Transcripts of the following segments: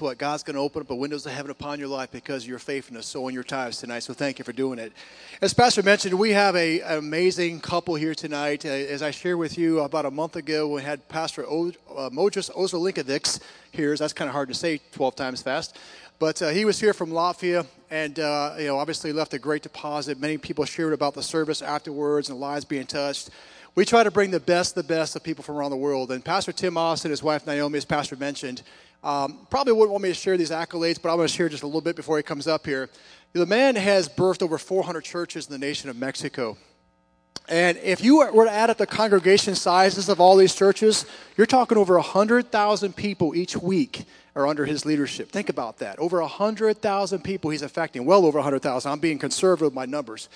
what God's going to open up the windows of heaven upon your life because of your faithfulness, so in your tithes tonight. So thank you for doing it. As Pastor mentioned, we have a, an amazing couple here tonight. Uh, as I shared with you about a month ago, we had Pastor o, uh, Modris here. That's kind of hard to say 12 times fast. But uh, he was here from Latvia, and uh, you know, obviously left a great deposit. Many people shared about the service afterwards and lives being touched. We try to bring the best, the best of people from around the world. And Pastor Tim Austin, and his wife Naomi, as Pastor mentioned, um, probably wouldn't want me to share these accolades, but I'm going to share just a little bit before he comes up here. The man has birthed over 400 churches in the nation of Mexico. And if you were to add up the congregation sizes of all these churches, you're talking over 100,000 people each week are under his leadership. Think about that. Over 100,000 people he's affecting. Well over 100,000. I'm being conservative with my numbers.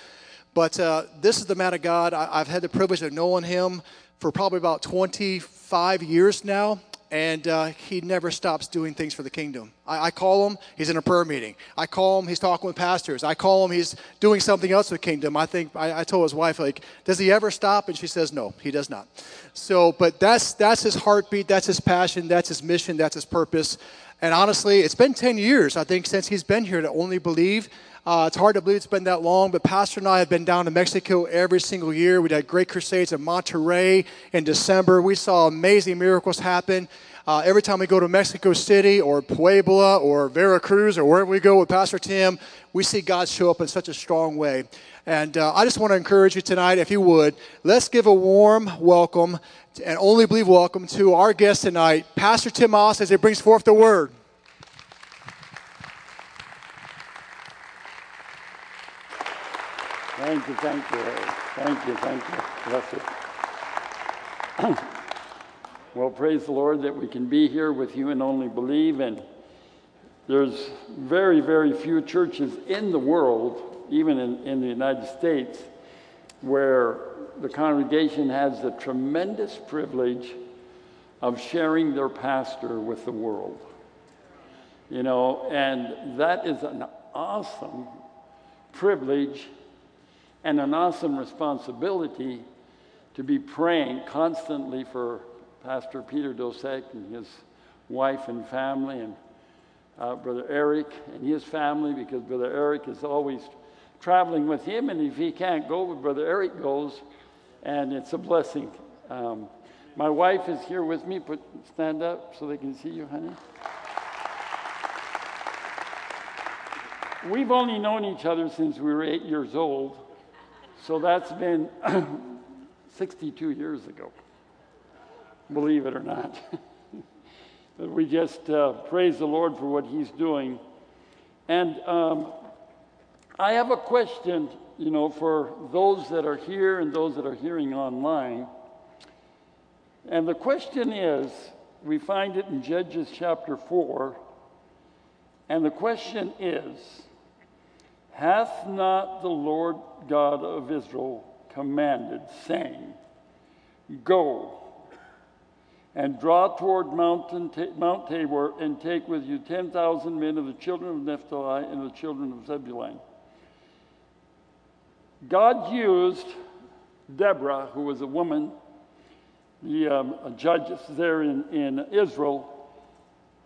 But uh, this is the man of God. I, I've had the privilege of knowing him for probably about 25 years now and uh, he never stops doing things for the kingdom. I, I, call him, he's in a prayer meeting. I call him, he's talking with pastors. I call him, he's doing something else with kingdom. I think I, I, told his wife, like, does he ever stop? And she says, no, he does not. So, but that's that's his heartbeat, that's his passion, that's his mission, that's his purpose. And honestly, it's been 10 years, I think, since he's been here to only believe. Uh, it's hard to believe it's been that long, but Pastor and I have been down to Mexico every single year. We had great crusades in Monterrey in December. We saw amazing miracles happen. Uh, every time we go to Mexico City or Puebla or Veracruz or wherever we go with Pastor Tim, we see God show up in such a strong way. And uh, I just want to encourage you tonight, if you would, let's give a warm welcome and only believe welcome to our guest tonight, Pastor Tim Ost, as he brings forth the word. Thank you, thank you, thank you, thank you. Bless you. well, praise the Lord that we can be here with you and only believe. And there's very, very few churches in the world, even in, in the United States, where the congregation has the tremendous privilege of sharing their pastor with the world. You know, and that is an awesome privilege and an awesome responsibility to be praying constantly for Pastor Peter Dosek and his wife and family, and uh, Brother Eric and his family, because Brother Eric is always traveling with him, and if he can't go, Brother Eric goes, and it's a blessing. Um, my wife is here with me. Put stand up so they can see you, honey. We've only known each other since we were eight years old, so that's been 62 years ago, believe it or not. but we just uh, praise the Lord for what He's doing. And um, I have a question, you know, for those that are here and those that are hearing online. And the question is we find it in Judges chapter 4. And the question is Hath not the Lord God of Israel commanded, saying, Go and draw toward mountain Mount Tabor and take with you 10,000 men of the children of Naphtali and the children of Zebulun. God used Deborah, who was a woman, the um, judge there in, in Israel,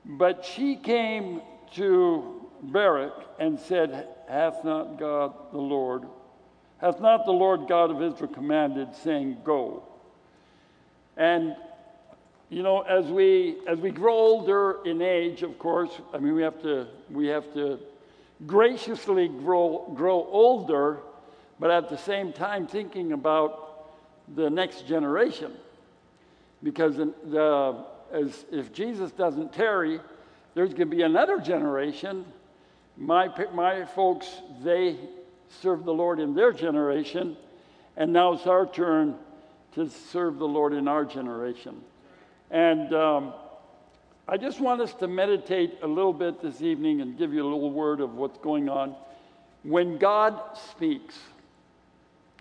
but she came to Barak and said, Hath not God the Lord, hath not the Lord God of Israel commanded, saying, Go? And you know, as we as we grow older in age, of course, I mean we have to we have to graciously grow grow older, but at the same time thinking about the next generation. Because the, as, if Jesus doesn't tarry, there's going to be another generation my, my folks, they served the Lord in their generation, and now it's our turn to serve the Lord in our generation. And um, I just want us to meditate a little bit this evening and give you a little word of what's going on. When God speaks,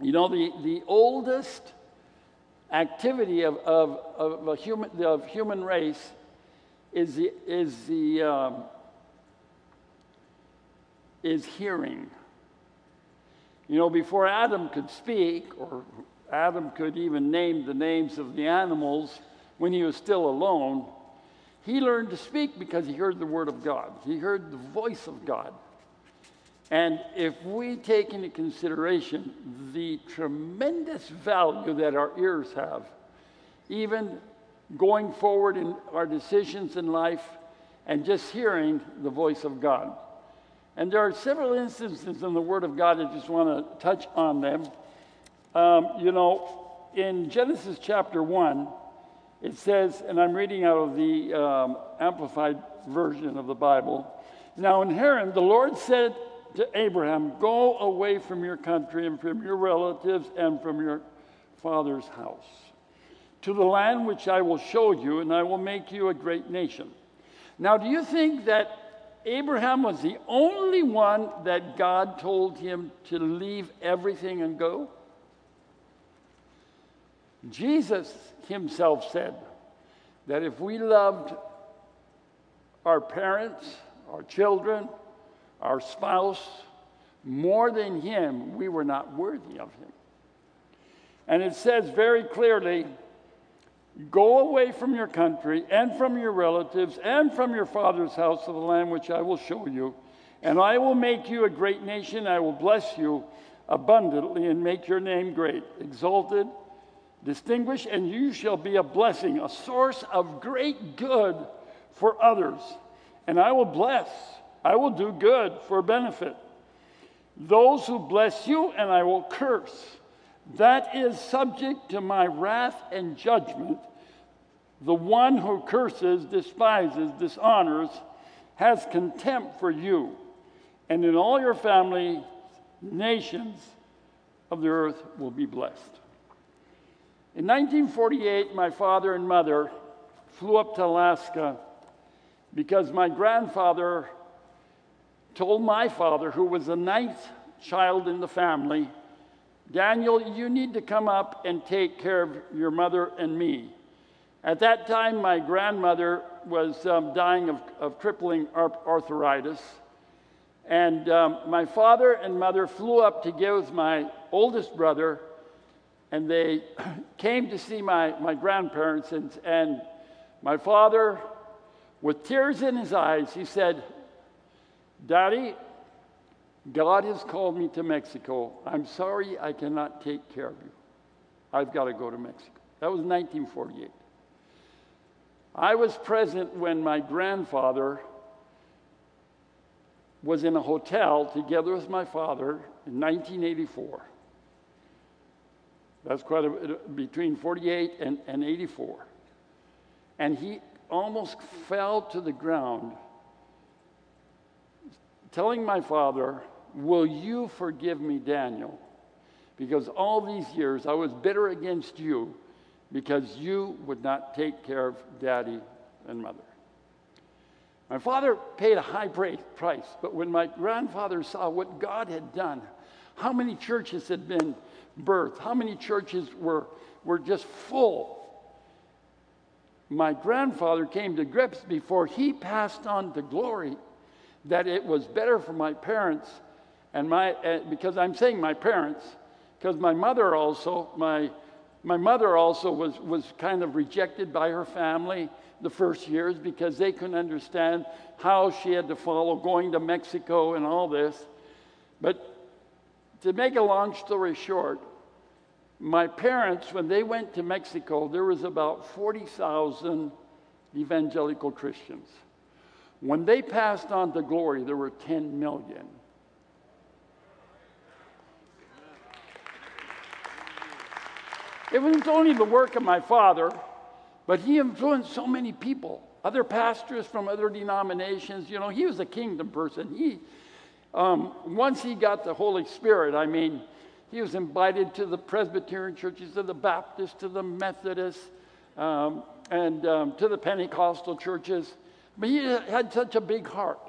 you know, the, the oldest activity of, of, of, a human, of human race is the, is the um, is hearing. You know, before Adam could speak, or Adam could even name the names of the animals when he was still alone, He learned to speak because he heard the word of God, he heard the voice of God. And if we take into consideration the tremendous value that our ears have, even going forward in our decisions in life and just hearing the voice of God. And there are several instances in the Word of God I just want to touch on them. Um, you know, in Genesis chapter 1, it says, and I'm reading out of the um, Amplified version of the Bible. Now in Haran, the Lord said to Abraham, Go away from your country and from your relatives and from your father's house to the land which I will show you, and I will make you a great nation. Now, do you think that Abraham was the only one that God told him to leave everything and go? Jesus himself said that if we loved our parents, our children, our spouse more than him, we were not worthy of him. And it says very clearly Go away from your country and from your relatives and from your father's house to the land which I will show you, and I will make you a great nation. I will bless you abundantly and make your name great, exalted, distinguished, and you shall be a blessing, a source of great good for others. And I will bless, I will do good for benefit. Those who bless you, and I will curse that is subject to my wrath and judgment. The one who curses, despises, dishonors, has contempt for you, and in all your family, nations of the earth will be blessed. In 1948, my father and mother flew up to Alaska because my grandfather told my father, who was the ninth child in the family, Daniel, you need to come up and take care of your mother and me. At that time, my grandmother was um, dying of, of, crippling arthritis. And um, my father and mother flew up to give my oldest brother, and they came to see my, my grandparents. And, and my father, with tears in his eyes, he said, Daddy, God has called me to Mexico. I'm sorry I cannot take care of you. I've got to go to Mexico. That was 1948. I was present when my grandfather was in a hotel together with my father in 1984. That's quite a between 48 and, and 84. And he almost fell to the ground, telling my father, Will you forgive me, Daniel? Because all these years I was bitter against you because you would not take care of daddy and mother. My father paid a high price, but when my grandfather saw what God had done, how many churches had been birthed, how many churches were, were just full, my grandfather came to grips before he passed on to glory that it was better for my parents and my, uh, because I'm saying my parents, because my mother also, my, my mother also was, was kind of rejected by her family the first years because they couldn't understand how she had to follow going to Mexico and all this. But to make a long story short, my parents, when they went to Mexico, there was about 40,000 evangelical Christians. When they passed on to glory, there were 10 million. It wasn't only the work of my father, but he influenced so many people, other pastors from other denominations. You know, he was a kingdom person. He, um, once he got the Holy Spirit, I mean, he was invited to the Presbyterian churches, to the Baptist, to the Methodist, um, and um, to the Pentecostal churches. But he had such a big heart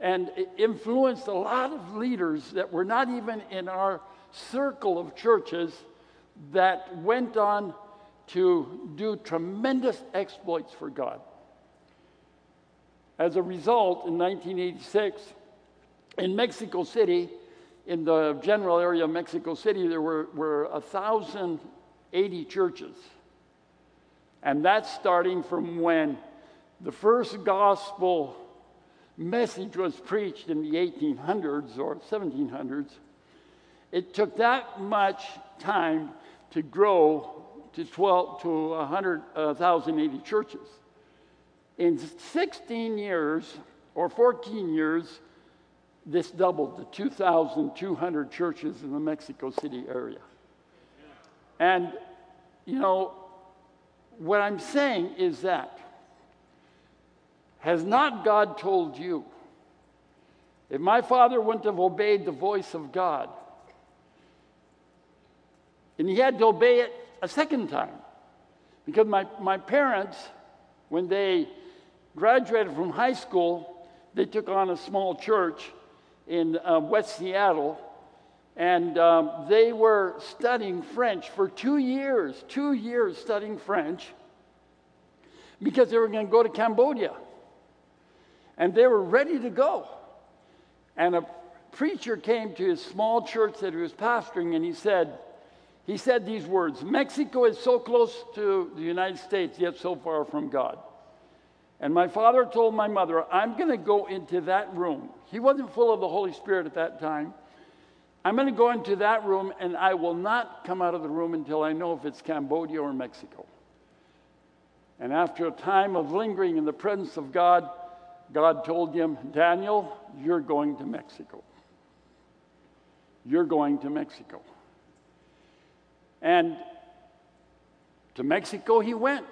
and influenced a lot of leaders that were not even in our circle of churches that went on to do tremendous exploits for God. As a result, in 1986, in Mexico City, in the general area of Mexico City, there were, were 1,080 churches. And that's starting from when the first gospel message was preached in the 1800s or 1700s, it took that much time to grow to 12 to 100,080 uh, churches. In 16 years or 14 years, this doubled to 2,200 churches in the Mexico City area. And, you know, what I'm saying is that has not God told you? If my father wouldn't have obeyed the voice of God, and he had to obey it a second time, because my, my parents, when they graduated from high school, they took on a small church in uh, West Seattle, and um, they were studying French for two years, two years studying French, because they were going to go to Cambodia. And they were ready to go. And a preacher came to his small church that he was pastoring, and he said, he said these words Mexico is so close to the United States, yet so far from God. And my father told my mother, I'm going to go into that room. He wasn't full of the Holy Spirit at that time. I'm going to go into that room and I will not come out of the room until I know if it's Cambodia or Mexico. And after a time of lingering in the presence of God, God told him, Daniel, you're going to Mexico. You're going to Mexico. And to Mexico he went.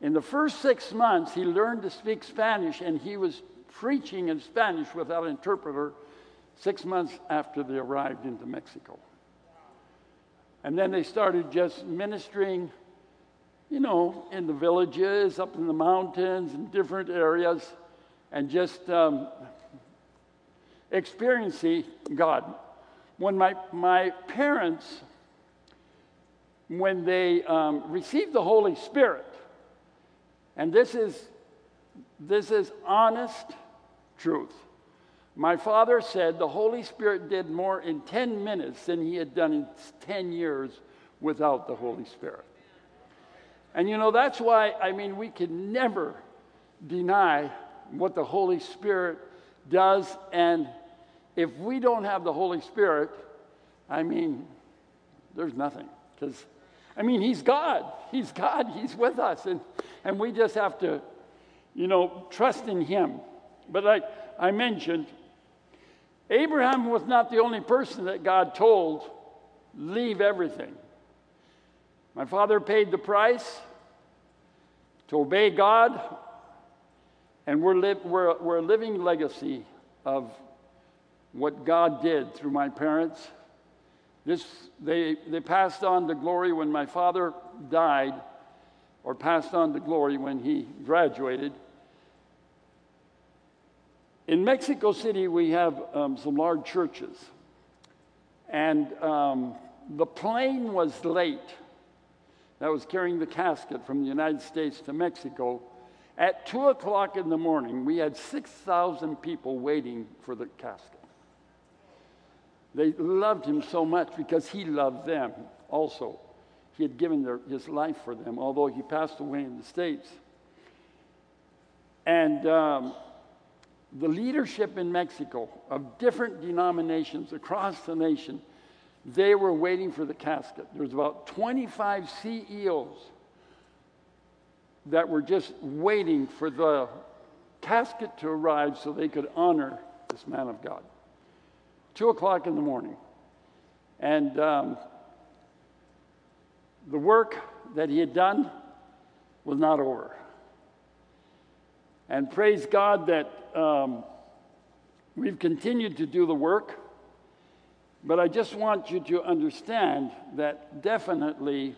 In the first six months, he learned to speak Spanish, and he was preaching in Spanish without an interpreter six months after they arrived into Mexico. And then they started just ministering, you know, in the villages, up in the mountains, in different areas, and just um, experiencing God. When my, my parents, when they um, received the Holy Spirit, and this is, this is honest truth. My father said the Holy Spirit did more in 10 minutes than he had done in 10 years without the Holy Spirit. And you know, that's why, I mean, we can never deny what the Holy Spirit does. And if we don't have the Holy Spirit, I mean, there's nothing. Because, I mean, He's God. He's God. He's with us. And and we just have to, you know, trust in Him. But like I mentioned, Abraham was not the only person that God told, leave everything. My father paid the price to obey God, and we're, li- we're, we're a living legacy of what God did through my parents. This, they, they passed on to glory when my father died or passed on to glory when he graduated. In Mexico City, we have um, some large churches, and um, the plane was late that was carrying the casket from the United States to Mexico. At 2 o'clock in the morning, we had 6,000 people waiting for the casket. They loved him so much because he loved them also. He had given their, his life for them, although he passed away in the States. And um, the leadership in Mexico of different denominations across the nation, they were waiting for the casket. There was about 25 CEOs that were just waiting for the casket to arrive so they could honor this man of God. Two o'clock in the morning. And um, the work that he had done was not over. And praise God that um, we've continued to do the work. But I just want you to understand that definitely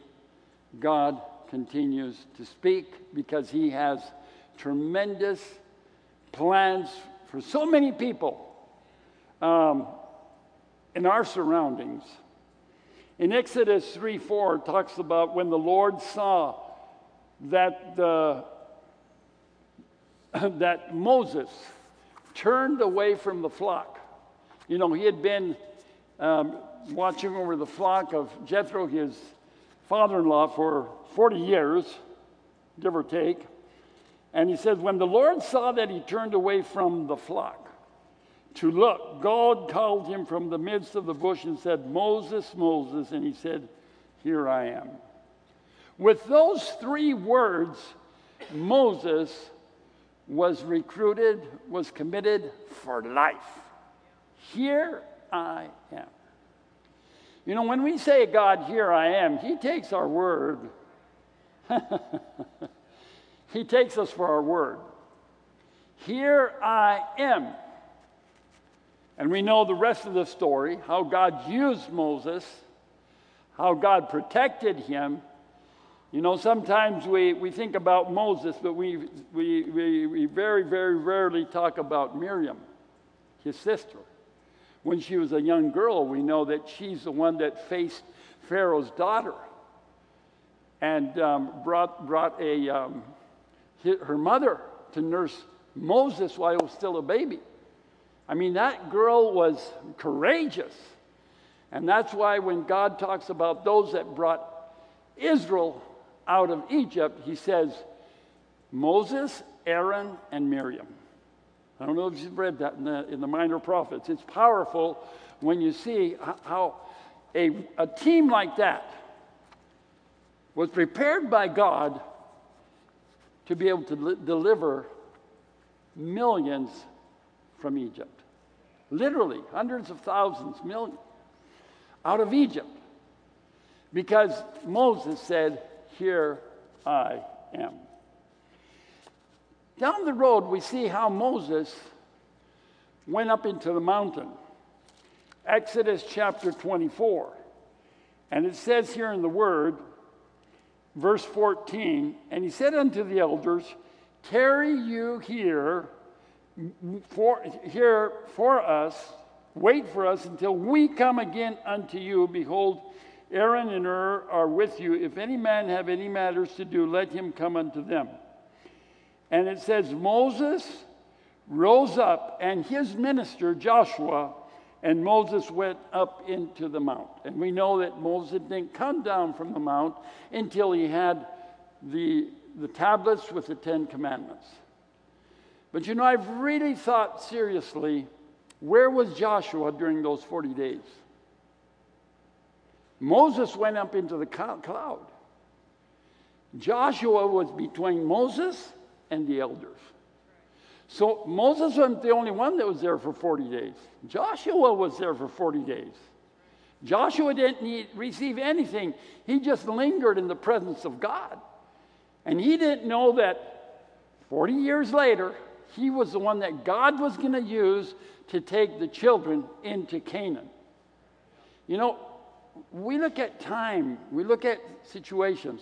God continues to speak because he has tremendous plans for so many people um, in our surroundings. In Exodus 3 4, it talks about when the Lord saw that, the, that Moses turned away from the flock. You know, he had been um, watching over the flock of Jethro, his father in law, for 40 years, give or take. And he says, When the Lord saw that he turned away from the flock to look, God called him from the midst of the bush and said, Moses, Moses. And he said, Here I am. With those three words, Moses was recruited, was committed for life. Here I am. You know, when we say, God, here I am, He takes our word. he takes us for our word. Here I am. And we know the rest of the story how God used Moses, how God protected him. You know, sometimes we, we think about Moses, but we, we, we, we very, very rarely talk about Miriam, his sister. When she was a young girl, we know that she's the one that faced Pharaoh's daughter and um, brought, brought a, um, her mother to nurse Moses while he was still a baby. I mean, that girl was courageous. And that's why when God talks about those that brought Israel out of Egypt, he says Moses, Aaron, and Miriam. I don't know if you've read that in the, in the Minor Prophets. It's powerful when you see how a, a team like that was prepared by God to be able to li- deliver millions from Egypt. Literally, hundreds of thousands, millions out of Egypt. Because Moses said, Here I am. Down the road, we see how Moses went up into the mountain. Exodus chapter 24. And it says here in the word, verse 14, and he said unto the elders, Tarry you here for, here for us, wait for us until we come again unto you. Behold, Aaron and Hur are with you. If any man have any matters to do, let him come unto them. And it says, Moses rose up and his minister, Joshua, and Moses went up into the mount. And we know that Moses didn't come down from the mount until he had the, the tablets with the Ten Commandments. But you know, I've really thought seriously where was Joshua during those 40 days? Moses went up into the cloud. Joshua was between Moses and the elders. So Moses wasn't the only one that was there for 40 days. Joshua was there for 40 days. Joshua didn't need, receive anything, he just lingered in the presence of God. And he didn't know that 40 years later, he was the one that God was going to use to take the children into Canaan. You know, we look at time, we look at situations.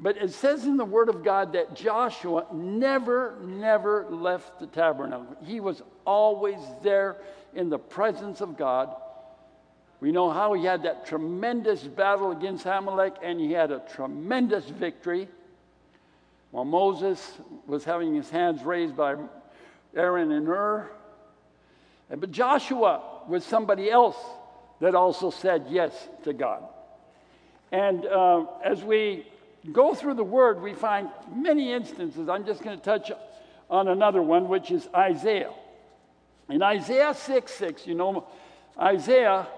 But it says in the Word of God that Joshua never, never left the tabernacle. He was always there in the presence of God. We know how he had that tremendous battle against Amalek and he had a tremendous victory. While Moses was having his hands raised by Aaron and Hur. But Joshua was somebody else that also said yes to God. And uh, as we go through the word, we find many instances. I'm just going to touch on another one, which is Isaiah. In Isaiah 6 6, you know, Isaiah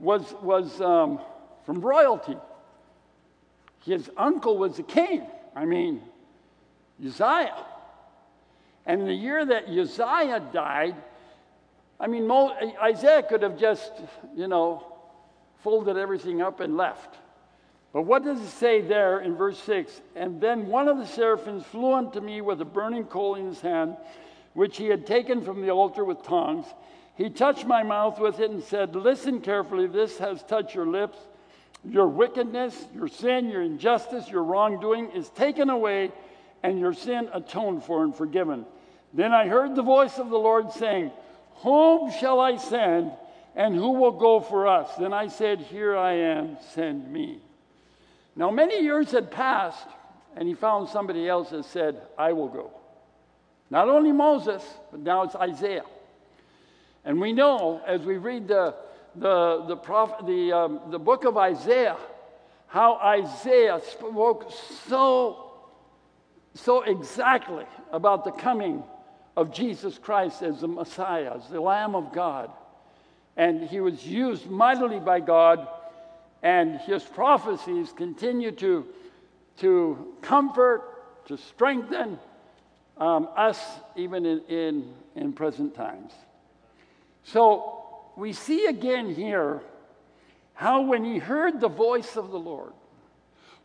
was, was um, from royalty. His uncle was a king. I mean, Uzziah. And in the year that Uzziah died, I mean, Isaiah could have just, you know, folded everything up and left. But what does it say there in verse 6? And then one of the seraphims flew unto me with a burning coal in his hand, which he had taken from the altar with tongs. He touched my mouth with it and said, Listen carefully, this has touched your lips. Your wickedness, your sin, your injustice, your wrongdoing is taken away, and your sin atoned for and forgiven. Then I heard the voice of the Lord saying, Whom shall I send, and who will go for us? Then I said, Here I am, send me. Now, many years had passed, and he found somebody else that said, I will go. Not only Moses, but now it's Isaiah. And we know as we read the, the, the, prophet, the, um, the book of Isaiah, how Isaiah spoke so so exactly about the coming of Jesus Christ as the Messiah, as the Lamb of God. And he was used mightily by God, and his prophecies continue to, to comfort, to strengthen um, us even in, in, in present times. So we see again here how when he heard the voice of the Lord,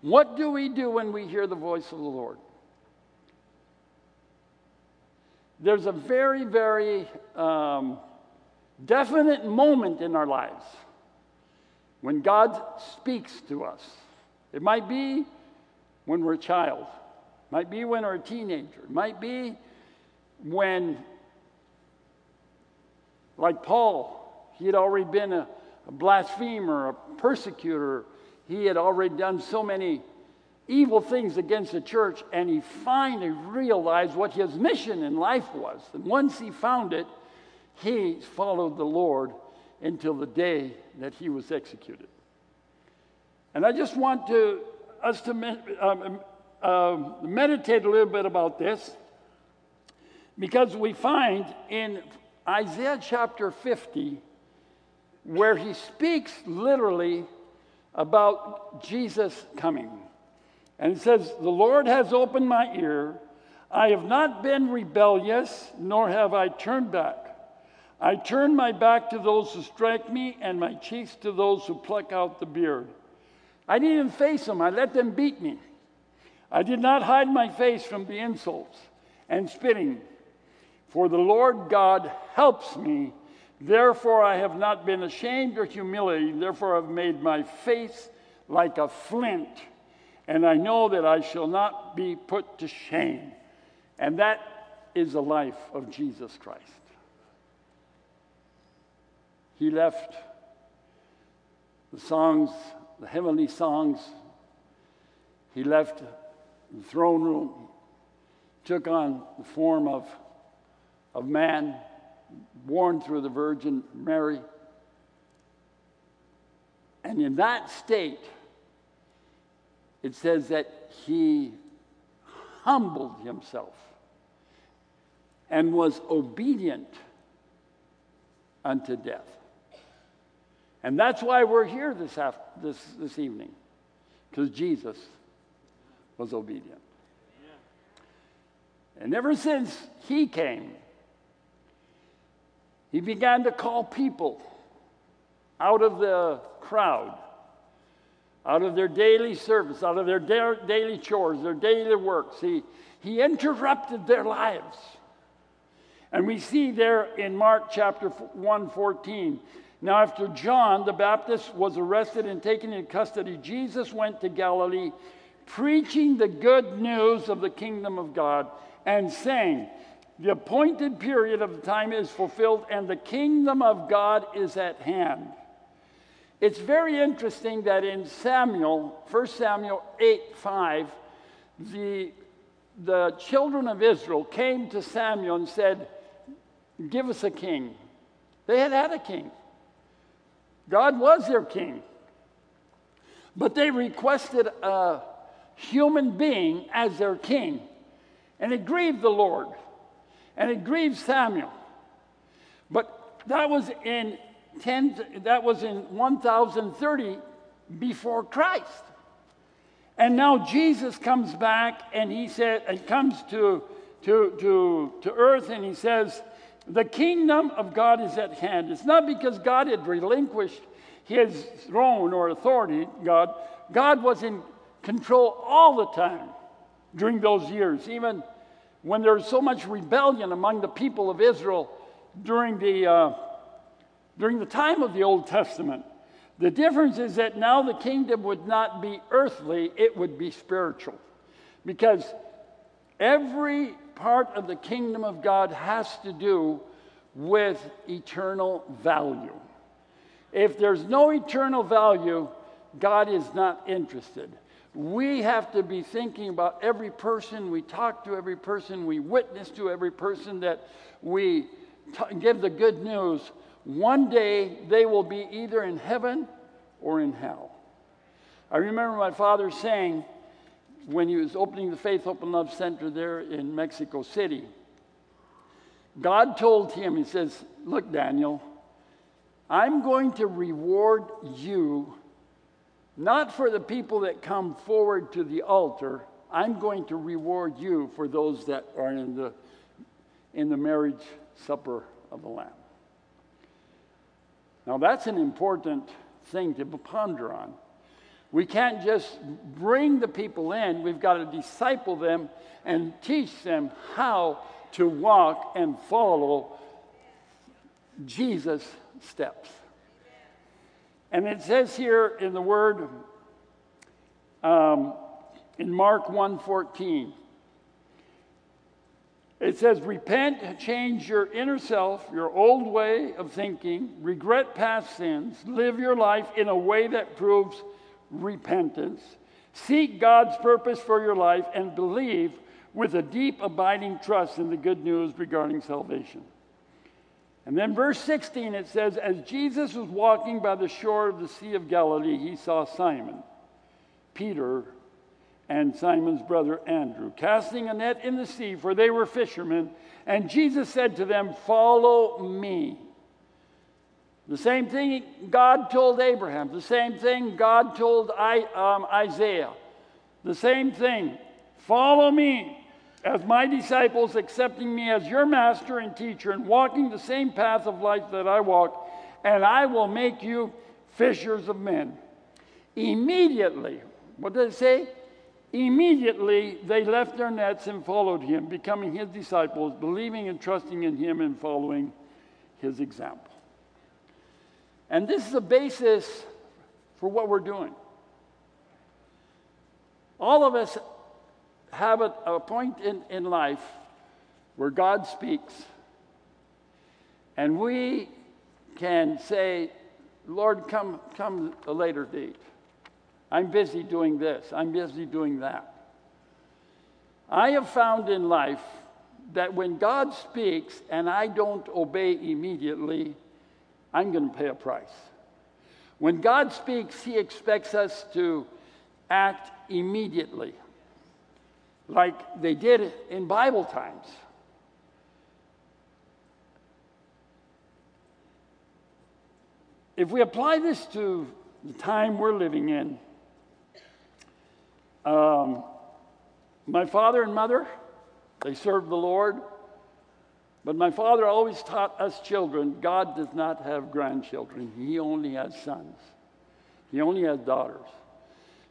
what do we do when we hear the voice of the Lord? There's a very, very um, definite moment in our lives when God speaks to us. It might be when we're a child, it might be when we're a teenager, it might be when, like Paul, he had already been a, a blasphemer, a persecutor. He had already done so many evil things against the church, and he finally realized what his mission in life was. And once he found it, he followed the Lord until the day that he was executed. And I just want to, us to um, uh, meditate a little bit about this because we find in Isaiah chapter 50 where he speaks literally about Jesus coming. And it says, The Lord has opened my ear. I have not been rebellious, nor have I turned back. I turn my back to those who strike me, and my cheeks to those who pluck out the beard. I didn't even face them, I let them beat me. I did not hide my face from the insults and spitting. For the Lord God helps me Therefore, I have not been ashamed or humiliated. Therefore, I've made my face like a flint, and I know that I shall not be put to shame. And that is the life of Jesus Christ. He left the songs, the heavenly songs, he left the throne room, took on the form of, of man born through the Virgin Mary. And in that state, it says that he humbled himself and was obedient unto death. And that's why we're here this, after, this, this evening, because Jesus was obedient. And ever since he came, he began to call people out of the crowd, out of their daily service, out of their da- daily chores, their daily works. He, he interrupted their lives. And we see there in Mark chapter 1 14. Now, after John the Baptist was arrested and taken in custody, Jesus went to Galilee preaching the good news of the kingdom of God and saying, the appointed period of time is fulfilled, and the kingdom of God is at hand. It's very interesting that in Samuel, 1 Samuel 8 5, the, the children of Israel came to Samuel and said, Give us a king. They had had a king, God was their king. But they requested a human being as their king, and it grieved the Lord and it grieved Samuel. But that was in 10, that was in 1030 before Christ. And now Jesus comes back and he said, and comes to, to, to, to earth and he says, the kingdom of God is at hand. It's not because God had relinquished his throne or authority, God. God was in control all the time during those years, even when there was so much rebellion among the people of Israel during the, uh, during the time of the Old Testament. The difference is that now the kingdom would not be earthly, it would be spiritual. Because every part of the kingdom of God has to do with eternal value. If there's no eternal value, God is not interested. We have to be thinking about every person we talk to, every person we witness to, every person that we t- give the good news. One day they will be either in heaven or in hell. I remember my father saying when he was opening the Faith Hope and Love Center there in Mexico City. God told him, He says, Look, Daniel, I'm going to reward you not for the people that come forward to the altar. I'm going to reward you for those that are in the, in the marriage supper of the Lamb. Now, that's an important thing to ponder on. We can't just bring the people in, we've got to disciple them and teach them how to walk and follow Jesus' steps. And it says here in the word um, in Mark 1:14, it says, Repent, change your inner self, your old way of thinking, regret past sins, live your life in a way that proves repentance. Seek God's purpose for your life and believe with a deep, abiding trust in the good news regarding salvation. And then, verse 16, it says, As Jesus was walking by the shore of the Sea of Galilee, he saw Simon, Peter, and Simon's brother Andrew casting a net in the sea, for they were fishermen. And Jesus said to them, Follow me. The same thing God told Abraham, the same thing God told I, um, Isaiah, the same thing. Follow me as my disciples, accepting me as your master and teacher, and walking the same path of life that I walk, and I will make you fishers of men. Immediately, what does it say? Immediately they left their nets and followed him, becoming his disciples, believing and trusting in him and following his example. And this is the basis for what we're doing. All of us have a, a point in, in life where God speaks, and we can say, Lord, come, come a later date. I'm busy doing this, I'm busy doing that. I have found in life that when God speaks and I don't obey immediately, I'm going to pay a price. When God speaks, He expects us to act immediately, like they did in Bible times. If we apply this to the time we're living in, um, my father and mother, they served the Lord. But my father always taught us children God does not have grandchildren, He only has sons, He only has daughters.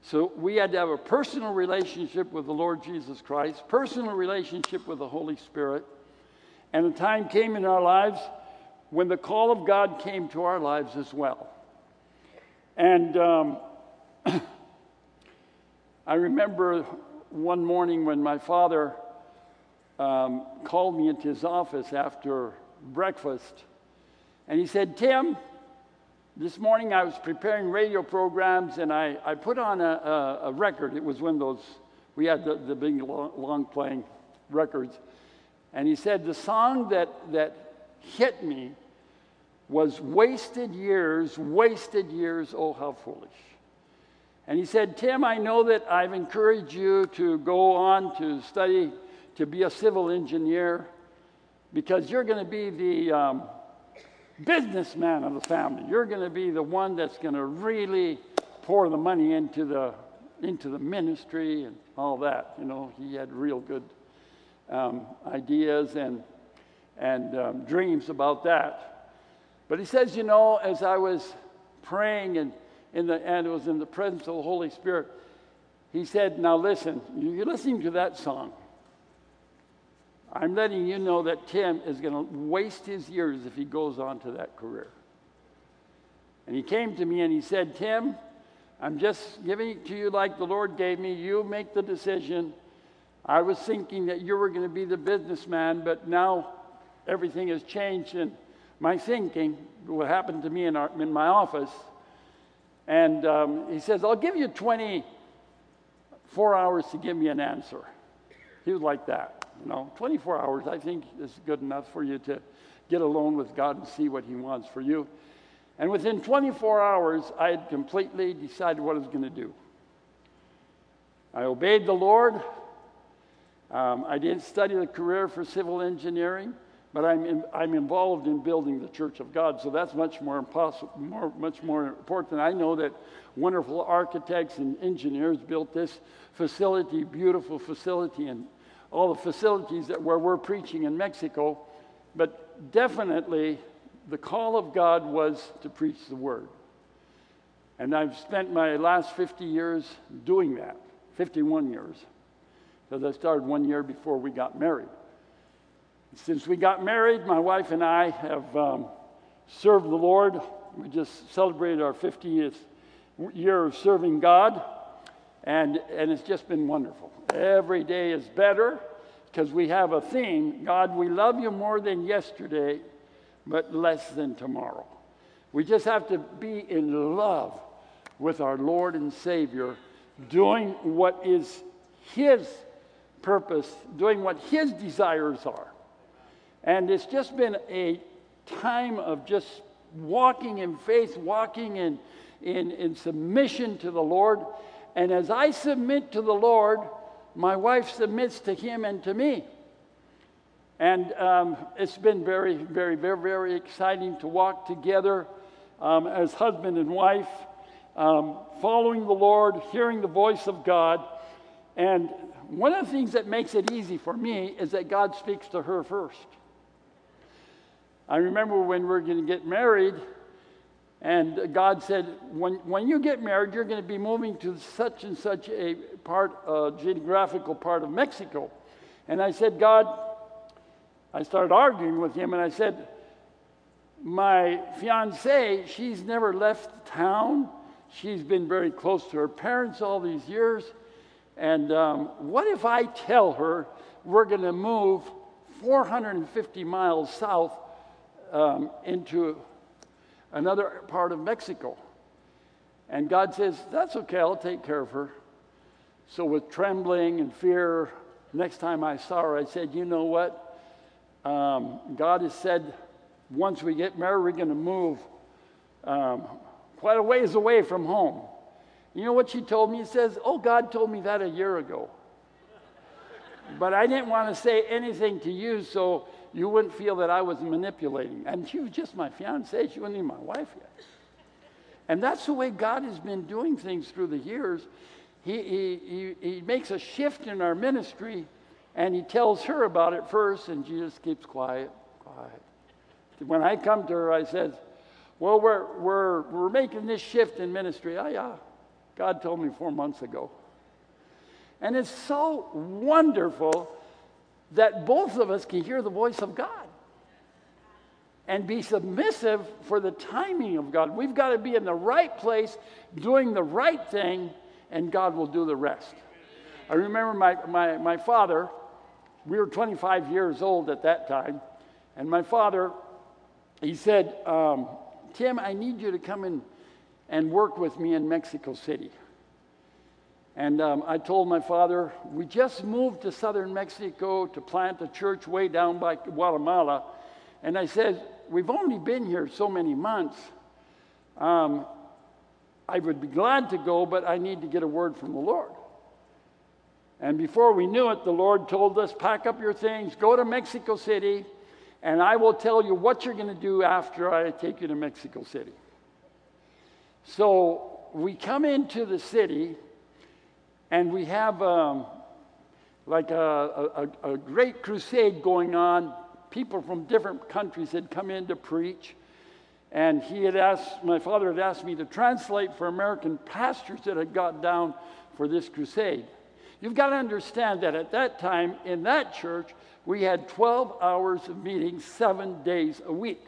So we had to have a personal relationship with the Lord Jesus Christ, personal relationship with the Holy Spirit. And a time came in our lives when the call of God came to our lives as well. And um, I remember one morning when my father um, called me into his office after breakfast, and he said, Tim, this morning I was preparing radio programs and I, I put on a, a, a record. It was one of those, we had the, the big long, long playing records. And he said, The song that, that hit me was Wasted Years, Wasted Years, Oh, How Foolish. And he said, Tim, I know that I've encouraged you to go on to study to be a civil engineer because you're going to be the um, businessman of the family. You're going to be the one that's going to really pour the money into the, into the ministry and all that. You know, he had real good um, ideas and, and um, dreams about that. But he says, you know, as I was praying and in the, and it was in the presence of the Holy Spirit. He said, Now listen, you're listening to that song. I'm letting you know that Tim is going to waste his years if he goes on to that career. And he came to me and he said, Tim, I'm just giving it to you like the Lord gave me. You make the decision. I was thinking that you were going to be the businessman, but now everything has changed in my thinking. What happened to me in, our, in my office and um, he says, I'll give you 24 hours to give me an answer. He was like that. You know, 24 hours, I think, is good enough for you to get alone with God and see what He wants for you. And within 24 hours, I had completely decided what I was going to do. I obeyed the Lord. Um, I didn't study the career for civil engineering, but I'm, in, I'm involved in building the Church of God, so that's much more, impossible, more, much more important. I know that wonderful architects and engineers built this facility, beautiful facility, and all the facilities that where we're preaching in Mexico. But definitely, the call of God was to preach the word. And I've spent my last 50 years doing that, 51 years, because I started one year before we got married. Since we got married, my wife and I have um, served the Lord. We just celebrated our 50th year of serving God, and, and it's just been wonderful. Every day is better because we have a theme God, we love you more than yesterday, but less than tomorrow. We just have to be in love with our Lord and Savior, doing what is His purpose, doing what His desires are. And it's just been a time of just walking in faith, walking in, in, in submission to the Lord. And as I submit to the Lord, my wife submits to Him and to me. And um, it's been very, very, very, very exciting to walk together um, as husband and wife, um, following the Lord, hearing the voice of God. And one of the things that makes it easy for me is that God speaks to her first. I remember when we are going to get married, and God said, when, when you get married, you're going to be moving to such and such a part, uh, geographical part of Mexico. And I said, God, I started arguing with him, and I said, My fiance, she's never left town. She's been very close to her parents all these years. And um, what if I tell her we're going to move 450 miles south um, into another part of Mexico? And God says, That's okay, I'll take care of her. So, with trembling and fear, next time I saw her, I said, You know what? Um, God has said once we get married, we're going to move um, quite a ways away from home. You know what she told me? She says, Oh, God told me that a year ago. but I didn't want to say anything to you so you wouldn't feel that I was manipulating. And she was just my fiancee, she wasn't even my wife yet. And that's the way God has been doing things through the years. He, he, he, he makes a shift in our ministry and he tells her about it first, and she just keeps quiet, quiet. When I come to her, I said, Well, we're, we're, we're making this shift in ministry. Oh, yeah. God told me four months ago. And it's so wonderful that both of us can hear the voice of God and be submissive for the timing of God. We've got to be in the right place, doing the right thing, and God will do the rest. I remember my, my, my father, we were 25 years old at that time. And my father, he said, um, Tim, I need you to come in and work with me in Mexico City. And um, I told my father, we just moved to southern Mexico to plant a church way down by Guatemala. And I said, we've only been here so many months. Um, I would be glad to go, but I need to get a word from the Lord. And before we knew it, the Lord told us, Pack up your things, go to Mexico City, and I will tell you what you're going to do after I take you to Mexico City. So we come into the city, and we have um, like a, a, a great crusade going on. People from different countries had come in to preach. And he had asked, my father had asked me to translate for American pastors that had got down for this crusade. You've got to understand that at that time in that church, we had 12 hours of meetings seven days a week.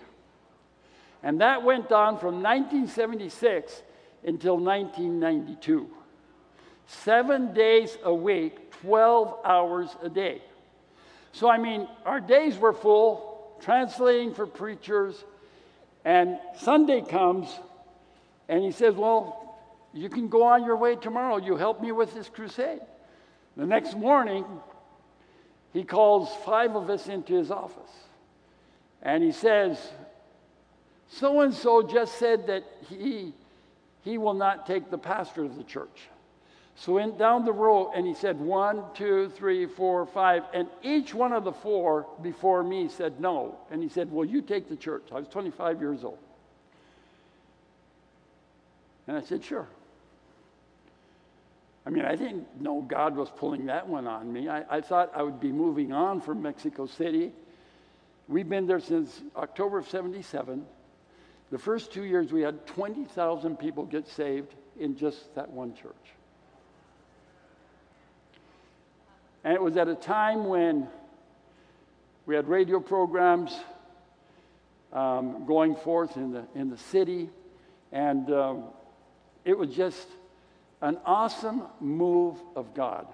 And that went on from 1976 until 1992. Seven days a week, 12 hours a day. So, I mean, our days were full, translating for preachers, and Sunday comes, and he says, Well, you can go on your way tomorrow. You help me with this crusade. The next morning, he calls five of us into his office and he says, So and so just said that he, he will not take the pastor of the church. So went down the row and he said, one, two, three, four, five. And each one of the four before me said no. And he said, Well, you take the church. I was 25 years old. And I said, Sure. I mean, I didn't know God was pulling that one on me. I, I thought I would be moving on from Mexico City. We've been there since October of 77. The first two years, we had 20,000 people get saved in just that one church. And it was at a time when we had radio programs um, going forth in the, in the city, and um, it was just an awesome move of God.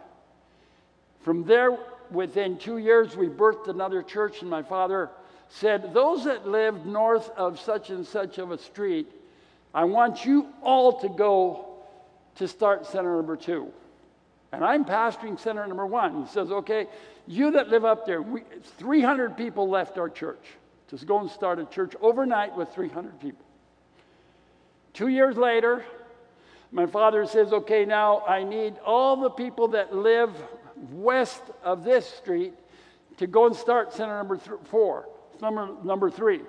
From there, within two years, we birthed another church, and my father said, Those that live north of such and such of a street, I want you all to go to start center number two. And I'm pastoring center number one. He says, Okay, you that live up there, we, 300 people left our church. Just go and start a church overnight with 300 people. Two years later, my father says, Okay, now I need all the people that live west of this street to go and start center number th- four, number, number three.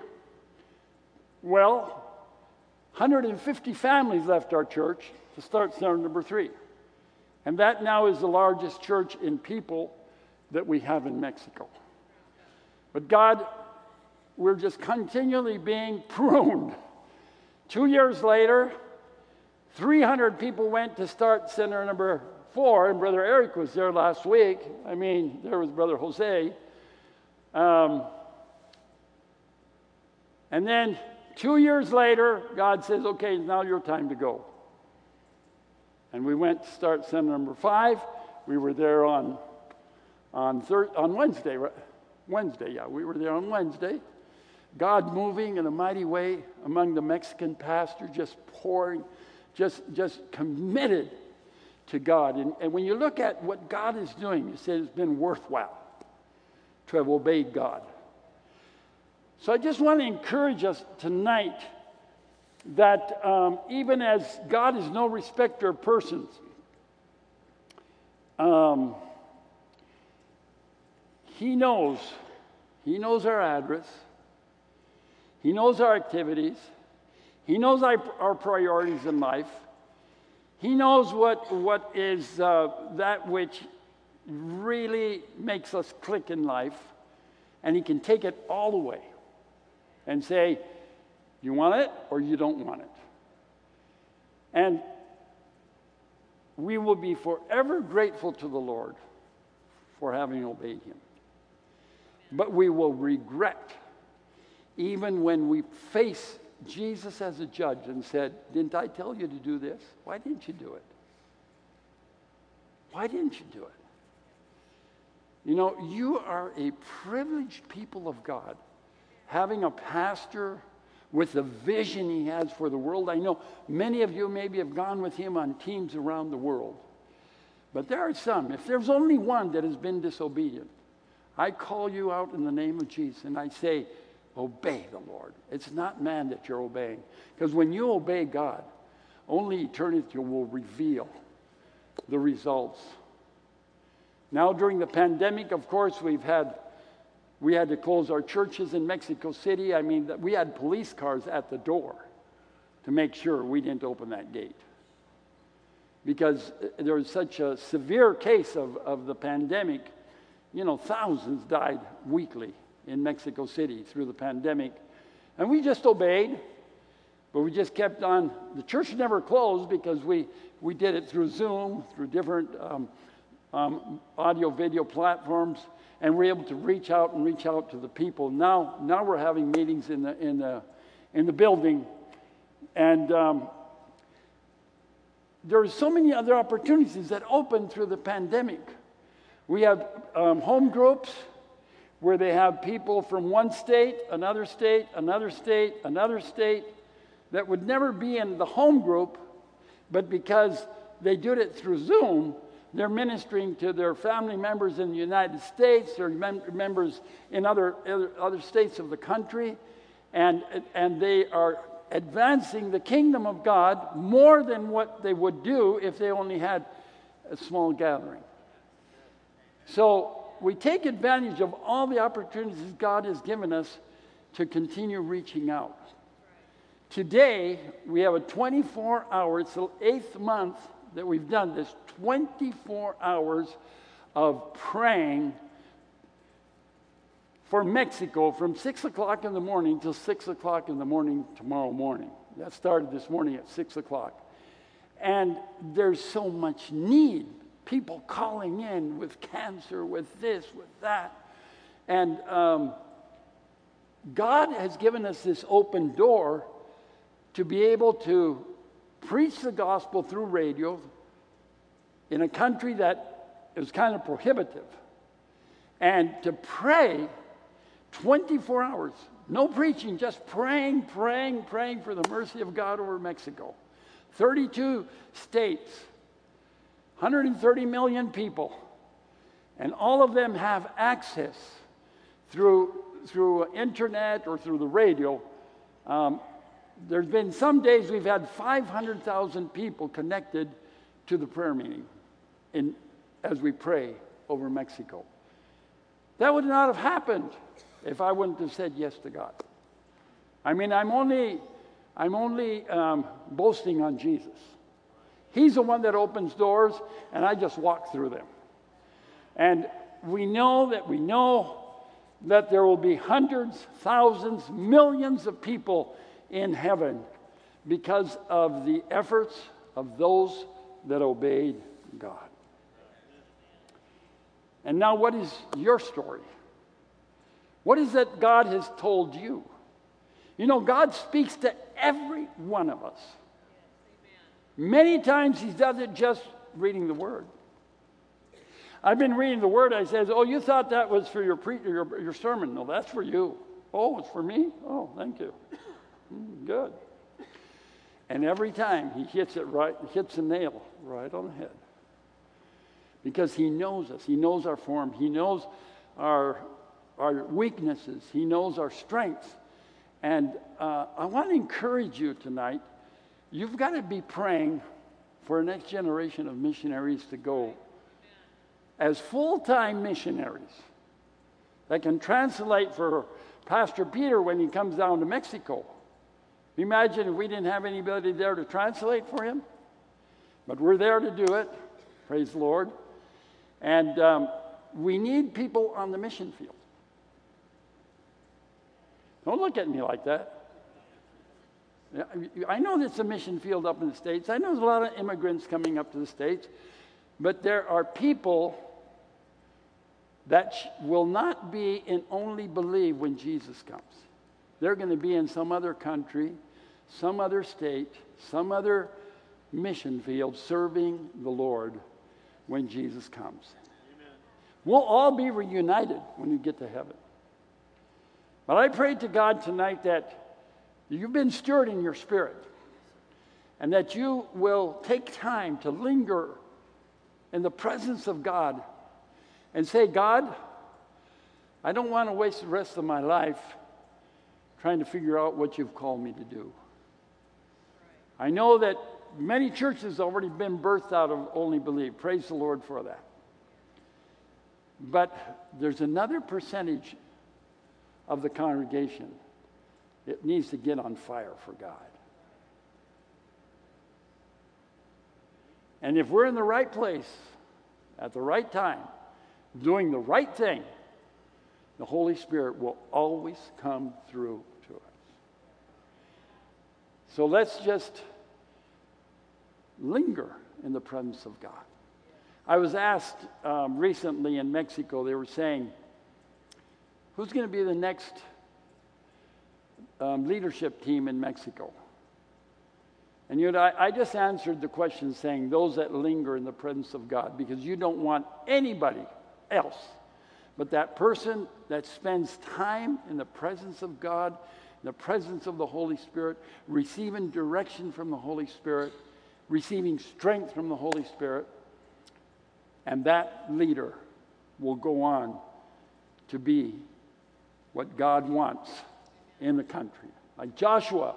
Well, 150 families left our church to start center number three. And that now is the largest church in people that we have in Mexico. But God, we're just continually being pruned. Two years later, 300 people went to start center number four, and Brother Eric was there last week. I mean, there was Brother Jose. Um, and then two years later, God says, okay, now your time to go. And we went to start center number five. We were there on, on, thir- on Wednesday. Wednesday, yeah, we were there on Wednesday. God moving in a mighty way among the Mexican pastors, just pouring just, just committed to God. And, and when you look at what God is doing, you say it's been worthwhile to have obeyed God. So I just want to encourage us tonight that um, even as God is no respecter of persons, um, He knows, He knows our address, He knows our activities. He knows our, our priorities in life. He knows what, what is uh, that which really makes us click in life, and He can take it all away and say, You want it or you don't want it. And we will be forever grateful to the Lord for having obeyed Him. But we will regret even when we face Jesus as a judge and said, Didn't I tell you to do this? Why didn't you do it? Why didn't you do it? You know, you are a privileged people of God. Having a pastor with the vision he has for the world. I know many of you maybe have gone with him on teams around the world. But there are some, if there's only one that has been disobedient, I call you out in the name of Jesus and I say, Obey the Lord. It's not man that you're obeying. Because when you obey God, only eternity will reveal the results. Now, during the pandemic, of course, we've had we had to close our churches in Mexico City. I mean, we had police cars at the door to make sure we didn't open that gate. Because uh, there was such a severe case of, of the pandemic, you know, thousands died weekly in Mexico City through the pandemic. And we just obeyed, but we just kept on. The church never closed because we, we did it through Zoom, through different um, um, audio video platforms, and we're able to reach out and reach out to the people. Now, now we're having meetings in the, in the, in the building, and um, there are so many other opportunities that opened through the pandemic. We have um, home groups where they have people from one state, another state, another state, another state that would never be in the home group, but because they did it through Zoom, they're ministering to their family members in the United States, their mem- members in other, other, other states of the country, and, and they are advancing the kingdom of God more than what they would do if they only had a small gathering. So we take advantage of all the opportunities God has given us to continue reaching out. Today, we have a 24 hour, it's the eighth month that we've done this, 24 hours of praying for Mexico from 6 o'clock in the morning till 6 o'clock in the morning tomorrow morning. That started this morning at 6 o'clock. And there's so much need. People calling in with cancer, with this, with that. And um, God has given us this open door to be able to preach the gospel through radio in a country that is kind of prohibitive and to pray 24 hours. No preaching, just praying, praying, praying for the mercy of God over Mexico. 32 states, 130 million people, and all of them have access through, through internet or through the radio. Um, there's been some days we've had 500,000 people connected to the prayer meeting in, as we pray over Mexico. That would not have happened if I wouldn't have said yes to God. I mean, I'm only, I'm only um, boasting on Jesus. He's the one that opens doors, and I just walk through them. And we know that we know that there will be hundreds, thousands, millions of people in heaven because of the efforts of those that obeyed God. And now, what is your story? What is it God has told you? You know, God speaks to every one of us. Many times He does it just reading the Word. I've been reading the Word. I says, "Oh, you thought that was for your, pre- your your sermon? No, that's for you. Oh, it's for me. Oh, thank you. Good." And every time He hits it right, hits a nail right on the head, because He knows us. He knows our form. He knows our our weaknesses, He knows our strengths. And uh, I want to encourage you tonight. You've got to be praying for a next generation of missionaries to go as full time missionaries that can translate for Pastor Peter when he comes down to Mexico. Imagine if we didn't have anybody there to translate for him, but we're there to do it. Praise the Lord. And um, we need people on the mission field. Don't look at me like that. I know there's a mission field up in the States. I know there's a lot of immigrants coming up to the States. But there are people that will not be and only believe when Jesus comes. They're going to be in some other country, some other state, some other mission field serving the Lord when Jesus comes. Amen. We'll all be reunited when we get to heaven. But I prayed to God tonight that you've been stirred in your spirit and that you will take time to linger in the presence of God and say, God, I don't want to waste the rest of my life trying to figure out what you've called me to do. I know that many churches have already been birthed out of only believe. Praise the Lord for that. But there's another percentage of the congregation. It needs to get on fire for God. And if we're in the right place at the right time, doing the right thing, the Holy Spirit will always come through. So let's just linger in the presence of God. I was asked um, recently in Mexico, they were saying, Who's going to be the next um, leadership team in Mexico? And you know, I, I just answered the question saying, those that linger in the presence of God, because you don't want anybody else but that person that spends time in the presence of God, the presence of the Holy Spirit, receiving direction from the Holy Spirit, receiving strength from the Holy Spirit, and that leader will go on to be what God wants in the country. Like Joshua,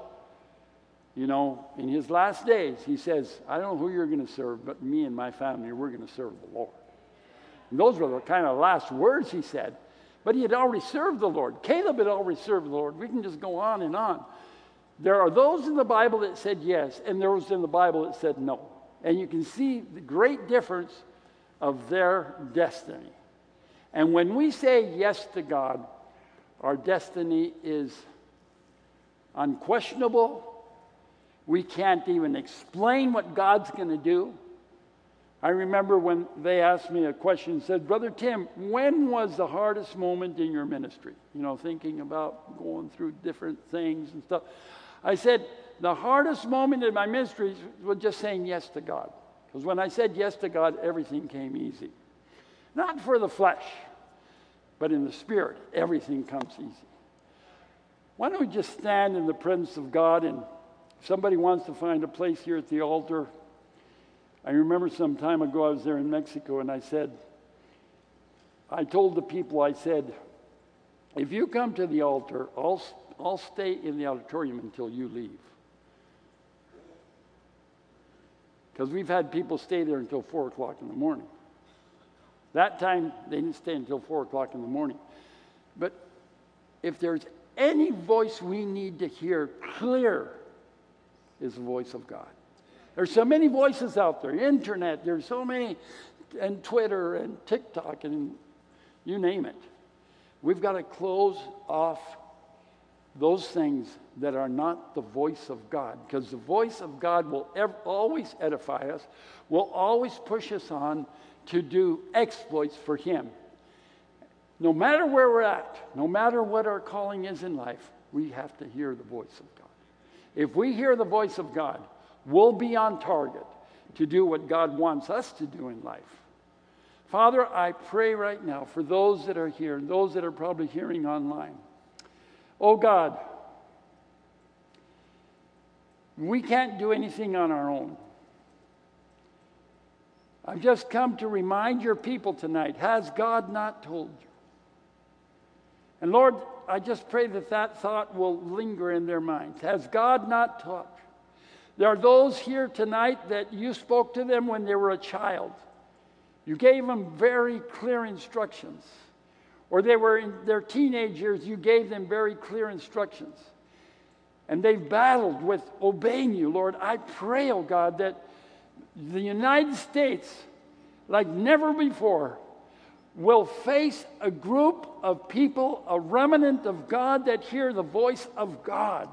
you know, in his last days, he says, I don't know who you're going to serve, but me and my family, we're going to serve the Lord. And those were the kind of last words he said. But he had already served the Lord. Caleb had already served the Lord. We can just go on and on. There are those in the Bible that said yes, and there was in the Bible that said no. And you can see the great difference of their destiny. And when we say yes to God, our destiny is unquestionable. We can't even explain what God's going to do. I remember when they asked me a question, and said, Brother Tim, when was the hardest moment in your ministry? You know, thinking about going through different things and stuff. I said, the hardest moment in my ministry was just saying yes to God. Because when I said yes to God, everything came easy. Not for the flesh, but in the spirit, everything comes easy. Why don't we just stand in the presence of God and if somebody wants to find a place here at the altar, I remember some time ago I was there in Mexico and I said, I told the people, I said, if you come to the altar, I'll, I'll stay in the auditorium until you leave. Because we've had people stay there until 4 o'clock in the morning. That time, they didn't stay until 4 o'clock in the morning. But if there's any voice we need to hear clear, is the voice of God. There's so many voices out there, internet, there's so many, and Twitter and TikTok and you name it. We've got to close off those things that are not the voice of God because the voice of God will always edify us, will always push us on to do exploits for Him. No matter where we're at, no matter what our calling is in life, we have to hear the voice of God. If we hear the voice of God, we'll be on target to do what God wants us to do in life. Father, I pray right now for those that are here and those that are probably hearing online. Oh God, we can't do anything on our own. I've just come to remind your people tonight has God not told you? And Lord, I just pray that that thought will linger in their minds. Has God not taught? There are those here tonight that you spoke to them when they were a child. You gave them very clear instructions. Or they were in their teenage years, you gave them very clear instructions. And they've battled with obeying you, Lord. I pray, oh God, that the United States, like never before, will face a group of people, a remnant of God that hear the voice of God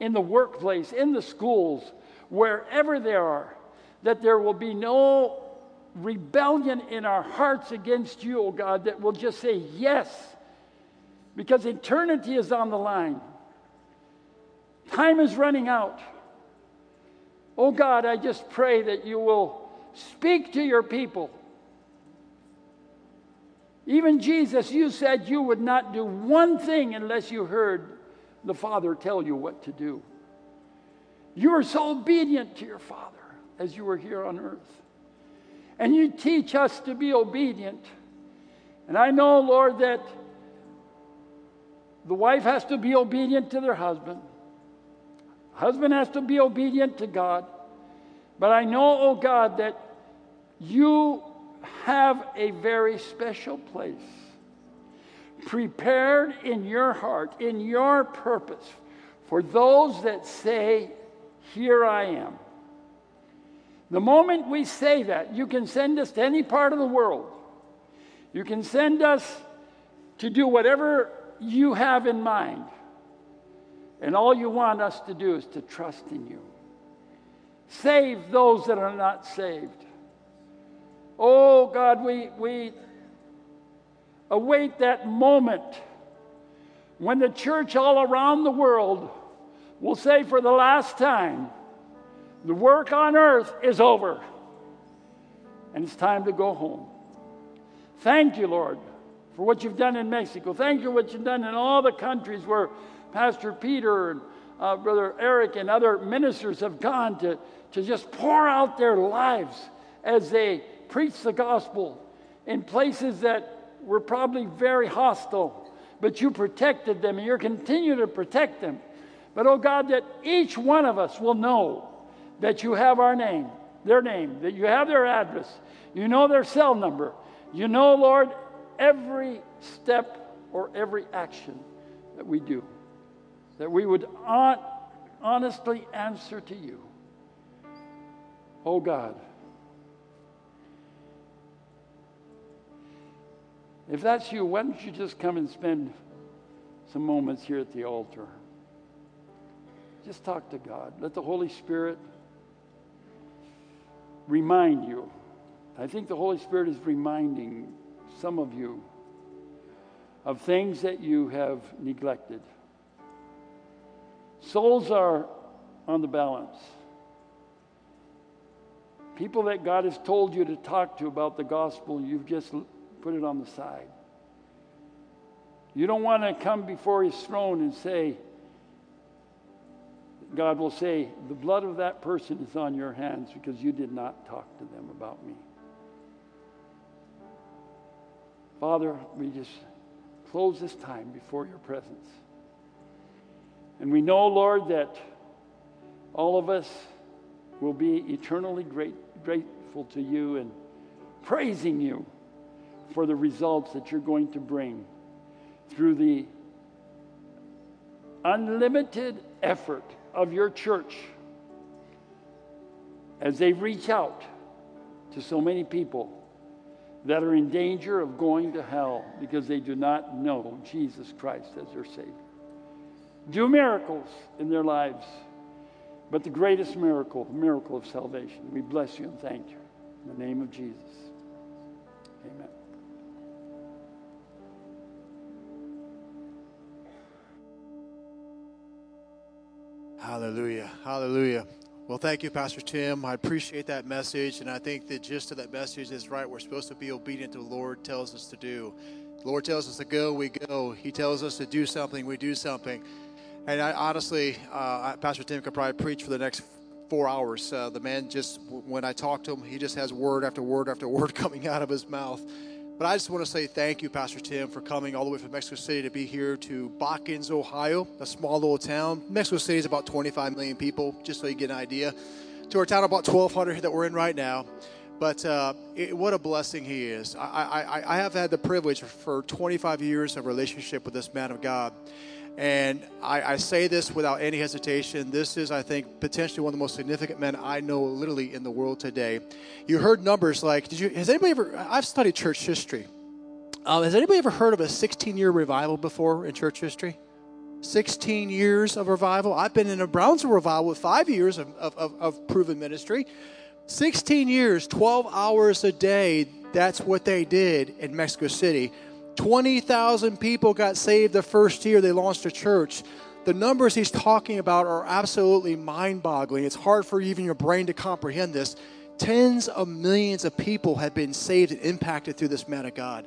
in the workplace, in the schools, wherever they are, that there will be no rebellion in our hearts against you, oh God, that will just say yes, because eternity is on the line. Time is running out. Oh God, I just pray that you will speak to your people even Jesus, you said you would not do one thing unless you heard the Father tell you what to do. You are so obedient to your Father as you were here on earth. And you teach us to be obedient. And I know, Lord, that the wife has to be obedient to their husband. Husband has to be obedient to God. But I know, oh God, that you have a very special place prepared in your heart, in your purpose, for those that say, Here I am. The moment we say that, you can send us to any part of the world. You can send us to do whatever you have in mind. And all you want us to do is to trust in you. Save those that are not saved. Oh, God, we, we await that moment when the church all around the world will say for the last time, the work on earth is over and it's time to go home. Thank you, Lord, for what you've done in Mexico. Thank you for what you've done in all the countries where Pastor Peter and uh, Brother Eric and other ministers have gone to, to just pour out their lives as they preach the gospel in places that were probably very hostile, but you protected them and you're continuing to protect them. But, oh God, that each one of us will know that you have our name, their name, that you have their address, you know their cell number, you know, Lord, every step or every action that we do, that we would on, honestly answer to you. Oh God, if that's you, why don't you just come and spend some moments here at the altar? Just talk to God. Let the Holy Spirit remind you. I think the Holy Spirit is reminding some of you of things that you have neglected. Souls are on the balance. People that God has told you to talk to about the gospel, you've just put it on the side. You don't want to come before his throne and say, God will say, The blood of that person is on your hands because you did not talk to them about me. Father, we just close this time before your presence. And we know, Lord, that all of us will be eternally great, grateful to you and praising you for the results that you're going to bring through the unlimited effort of your church as they reach out to so many people that are in danger of going to hell because they do not know Jesus Christ as their Savior. Do miracles in their lives, but the greatest miracle, the miracle of salvation. We bless you and thank you. In the name of Jesus. Amen. Hallelujah. Hallelujah. Well, thank you, Pastor Tim. I appreciate that message, and I think the gist of that message is right. We're supposed to be obedient to the Lord tells us to do. The Lord tells us to go, we go. He tells us to do something, we do something. And I honestly, uh, Pastor Tim could probably preach for the next four hours. Uh, the man just, when I talk to him, he just has word after word after word coming out of his mouth. But I just want to say thank you, Pastor Tim, for coming all the way from Mexico City to be here to Botkins, Ohio, a small little town. Mexico City is about 25 million people, just so you get an idea. To our town, about 1,200 that we're in right now. But uh, it, what a blessing he is. I, I, I have had the privilege for 25 years of relationship with this man of God. And I, I, say this without any hesitation. This is, I think, potentially one of the most significant men I know literally in the world today. You heard numbers like, did you, has anybody ever, I've studied church history. Um, has anybody ever heard of a 16 year revival before in church history? 16 years of revival. I've been in a Brownsville revival with five years of, of, of, of proven ministry. 16 years, 12 hours a day. That's what they did in Mexico City 20,000 people got saved the first year they launched a church. The numbers he's talking about are absolutely mind boggling. It's hard for even your brain to comprehend this. Tens of millions of people have been saved and impacted through this man of God.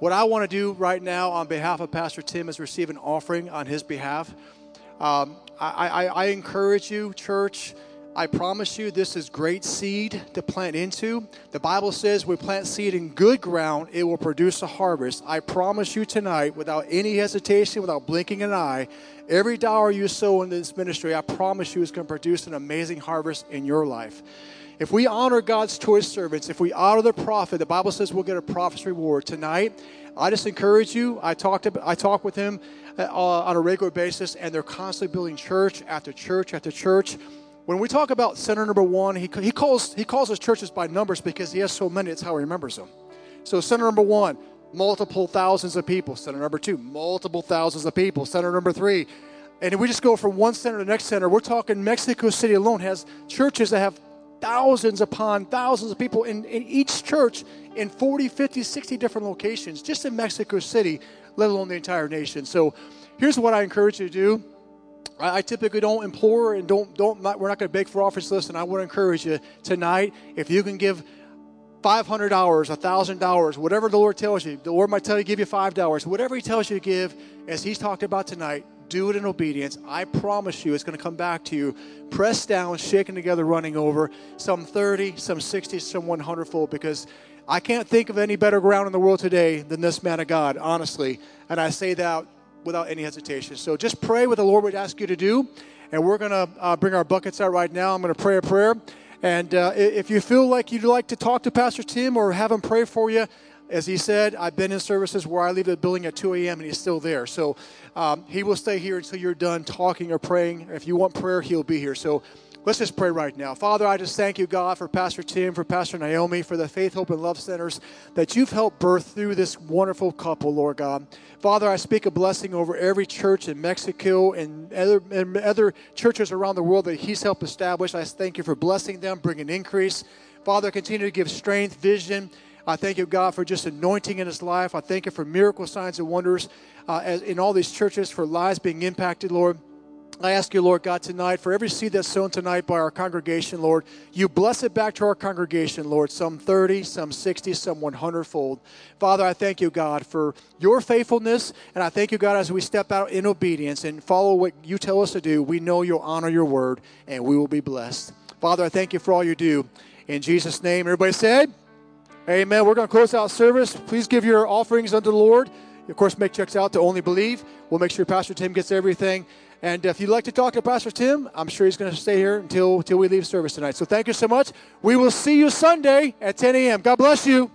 What I want to do right now on behalf of Pastor Tim is receive an offering on his behalf. Um, I, I, I encourage you, church I promise you, this is great seed to plant into. The Bible says we plant seed in good ground, it will produce a harvest. I promise you tonight, without any hesitation, without blinking an eye, every dollar you sow in this ministry, I promise you, is going to produce an amazing harvest in your life. If we honor God's choice servants, if we honor the prophet, the Bible says we'll get a prophet's reward. Tonight, I just encourage you. I talked, I talk with him uh, on a regular basis, and they're constantly building church after church after church. When we talk about center number one, he, he, calls, he calls his churches by numbers because he has so many, it's how he remembers them. So, center number one, multiple thousands of people. Center number two, multiple thousands of people. Center number three, and we just go from one center to the next center, we're talking Mexico City alone has churches that have thousands upon thousands of people in, in each church in 40, 50, 60 different locations just in Mexico City, let alone the entire nation. So here's what I encourage you to do I, I typically don't implore and don't don't not, we're not going to beg for offers. Listen, I want to encourage you tonight if you can give five hundred dollars, a thousand dollars, whatever the Lord tells you. The Lord might tell you give you five dollars, whatever He tells you to give, as He's talked about tonight. Do it in obedience. I promise you, it's going to come back to you, pressed down, shaken together, running over. Some thirty, some sixty, some one hundredfold. Because I can't think of any better ground in the world today than this man of God, honestly. And I say that without any hesitation. So just pray what the Lord would ask you to do. And we're going to uh, bring our buckets out right now. I'm going to pray a prayer. And uh, if you feel like you'd like to talk to Pastor Tim or have him pray for you, as he said, I've been in services where I leave the building at 2 a.m. and he's still there. So um, he will stay here until you're done talking or praying. If you want prayer, he'll be here. So Let's just pray right now. Father, I just thank you, God, for Pastor Tim, for Pastor Naomi, for the Faith, Hope, and Love Centers that you've helped birth through this wonderful couple, Lord God. Father, I speak a blessing over every church in Mexico and other, and other churches around the world that He's helped establish. I thank you for blessing them, bringing increase. Father, continue to give strength, vision. I thank you, God, for just anointing in his life. I thank you for miracle signs and wonders uh, in all these churches, for lives being impacted, Lord. I ask you, Lord God, tonight, for every seed that's sown tonight by our congregation, Lord, you bless it back to our congregation, Lord, some 30, some 60, some 100 fold. Father, I thank you, God, for your faithfulness, and I thank you, God, as we step out in obedience and follow what you tell us to do, we know you'll honor your word, and we will be blessed. Father, I thank you for all you do. In Jesus' name, everybody said, Amen. We're going to close out service. Please give your offerings unto the Lord. Of course, make checks out to Only Believe. We'll make sure Pastor Tim gets everything. And if you'd like to talk to Pastor Tim, I'm sure he's going to stay here until, until we leave service tonight. So thank you so much. We will see you Sunday at 10 a.m. God bless you.